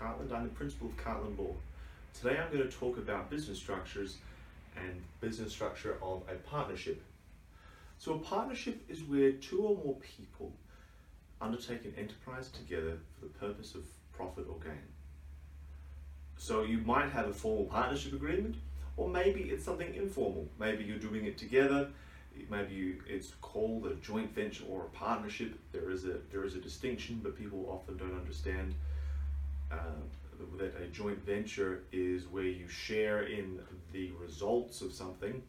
Cartland. I'm the principal of Cartland Law. Today I'm going to talk about business structures and business structure of a partnership. So a partnership is where two or more people undertake an enterprise together for the purpose of profit or gain. So you might have a formal partnership agreement, or maybe it's something informal. Maybe you're doing it together. Maybe you, it's called a joint venture or a partnership. There is a there is a distinction, but people often don't understand that a joint venture is where you share in the results of something.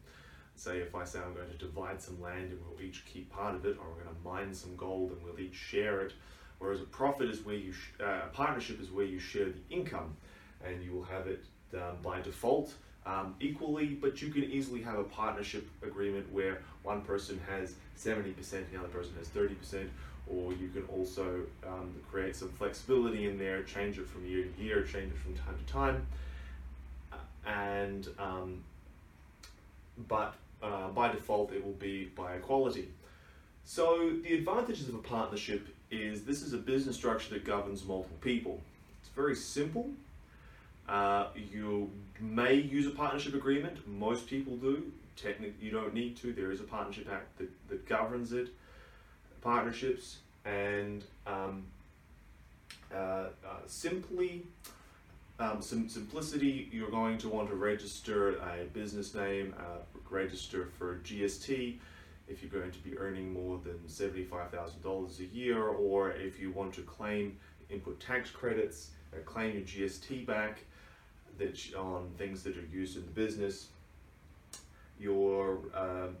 Say, if I say I'm going to divide some land and we'll each keep part of it, or we're going to mine some gold and we'll each share it. Whereas a profit is where you, sh- uh, a partnership is where you share the income, and you will have it um, by default um, equally. But you can easily have a partnership agreement where one person has 70%, and the other person has 30%, or you can also um, create some flexibility in there, change it from year to year, change it from time to time, and um, but uh, by default it will be by equality. So the advantages of a partnership is this is a business structure that governs multiple people. It's very simple. Uh, you may use a partnership agreement. Most people do. Technically, you don't need to. There is a partnership act that, that governs it partnerships and um, uh, uh, simply um, sim- simplicity. You're going to want to register a business name uh, register for GST if you're going to be earning more than $75,000 a year or if you want to claim input tax credits or claim your GST back that on things that are used in the business your um,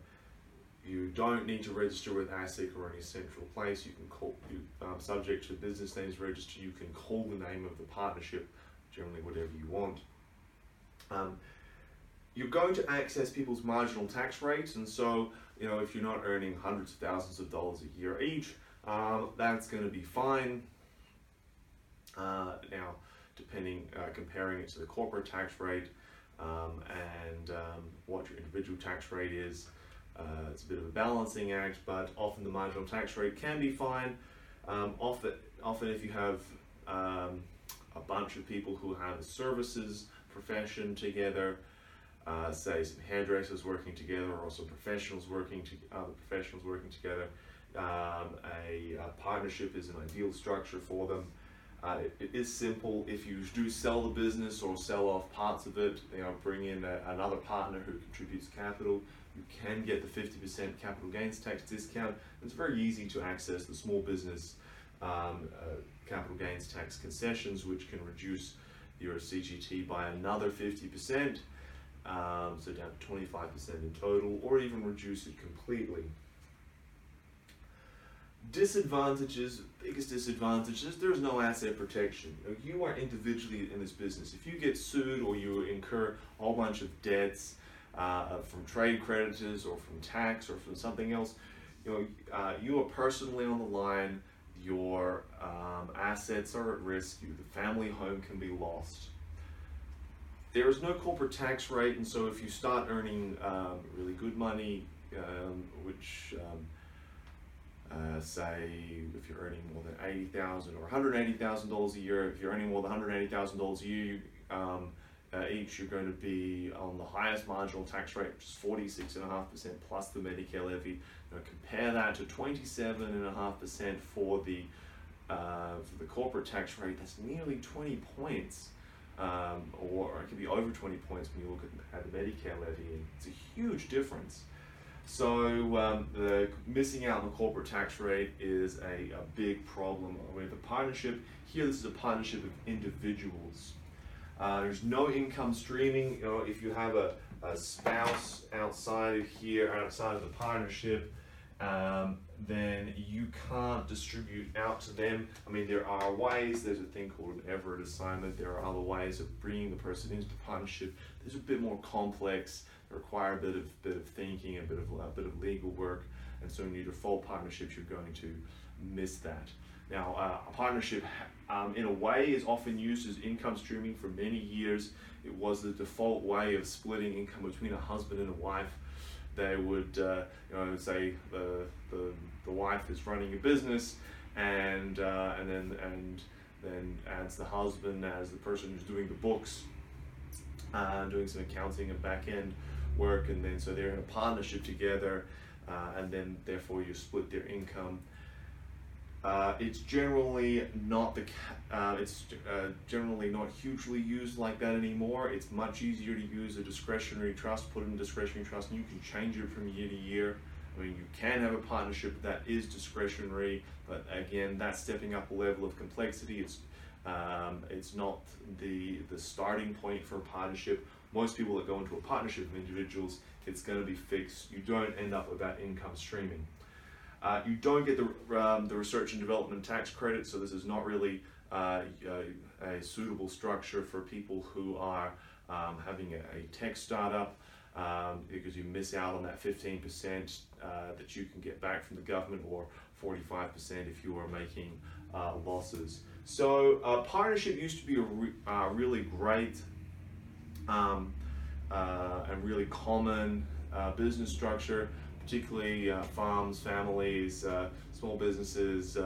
you don't need to register with ASIC or any central place. You can call, you, um, subject to business names register, you can call the name of the partnership, generally whatever you want. Um, you're going to access people's marginal tax rates, and so you know if you're not earning hundreds of thousands of dollars a year each, um, that's going to be fine. Uh, now, depending, uh, comparing it to the corporate tax rate um, and um, what your individual tax rate is, uh, it's a bit of a balancing act, but often the marginal tax rate can be fine. Um, often, often if you have um, a bunch of people who have a services profession together, uh, say some hairdressers working together or some professionals working to other professionals working together, um, a, a, partnership is an ideal structure for them. Uh, it, it is simple. If you do sell the business or sell off parts of it, you know, bring in a, another partner who contributes capital, you can get the 50% capital gains tax discount. It's very easy to access the small business um, uh, capital gains tax concessions, which can reduce your CGT by another 50%, um, so down to 25% in total, or even reduce it completely. Disadvantages, biggest disadvantages, there's no asset protection. You are individually in this business. If you get sued or you incur a whole bunch of debts, uh, from trade creditors or from tax or from something else, you know, uh, you are personally on the line. Your um, assets are at risk. The family home can be lost. There is no corporate tax rate, and so if you start earning um, really good money, um, which um, uh, say if you're earning more than eighty thousand or one hundred eighty thousand dollars a year, if you're earning more than one hundred eighty thousand dollars a year, you, um, uh, each you're going to be on the highest marginal tax rate, which is 46.5% plus the Medicare levy. Now compare that to 27.5% for the uh, for the corporate tax rate. That's nearly 20 points, um, or it could be over 20 points when you look at, at the Medicare levy. It's a huge difference. So um, the missing out on the corporate tax rate is a, a big problem with a partnership. Here, this is a partnership of individuals. Uh, there's no income streaming. You know, if you have a, a spouse outside of here, outside of the partnership, um, then you can't distribute out to them. I mean, there are ways. There's a thing called an Everett assignment. There are other ways of bringing the person into the partnership. These are a bit more complex. Require a bit of bit of thinking, a bit of a bit of legal work, and so in your default partnerships, you're going to miss that. Now, uh, a partnership, um, in a way, is often used as income streaming for many years. It was the default way of splitting income between a husband and a wife. They would, uh, you know, say the, the, the wife is running a business, and uh, and then and then adds the husband as the person who's doing the books, uh, doing some accounting and back end work, and then so they're in a partnership together, uh, and then therefore you split their income. Uh, it's generally not the uh, it's uh, generally not hugely used like that anymore. It's much easier to use a discretionary trust, put in a discretionary trust, and you can change it from year to year. I mean, you can have a partnership that is discretionary, but again, that's stepping up a level of complexity. It's um, it's not the the starting point for a partnership. Most people that go into a partnership of individuals, it's going to be fixed. You don't end up with that income streaming. Uh, you don't get the um, the research and development tax credit, so this is not really uh, a, a, suitable structure for people who are um, having a, a, tech startup um, because you miss out on that 15% uh, that you can get back from the government or 45% if you are making uh, losses. So uh, partnership used to be a re uh, really great um, and really common business structure, particularly farms, families, small businesses,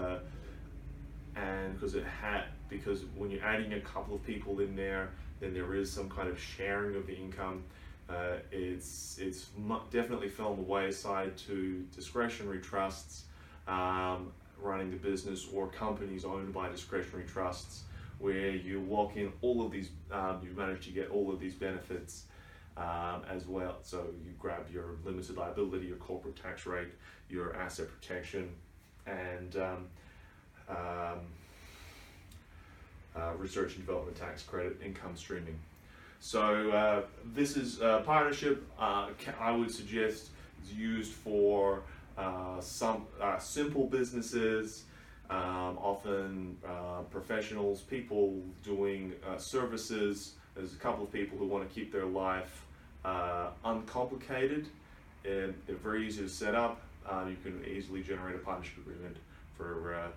and because it had because when you're adding a couple of people in there, then there is some kind of sharing of the income. Uh, it's it's definitely fell on the wayside to discretionary trusts um, running the business or companies owned by discretionary trusts where you walk in all of these um, you manage to get all of these benefits um, as well so you grab your limited liability your corporate tax rate your asset protection and um, um uh, research and development tax credit income streaming so uh, this is a partnership. Uh, I would suggest is used for uh, some uh, simple businesses, um, often uh, professionals, people doing uh, services. There's a couple of people who want to keep their life uncomplicated and very easy to set up. you can easily generate a partnership agreement for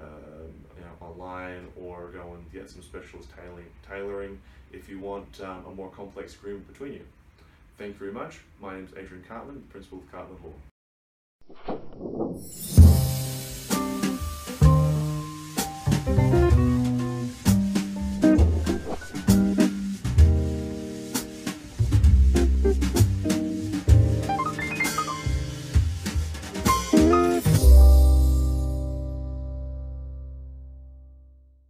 um, you know, online or go and get some specialist tailoring, tailoring if you want um, a more complex agreement between you. Thank you very much. My name is Adrian Cartland, Principal of Cartland Law.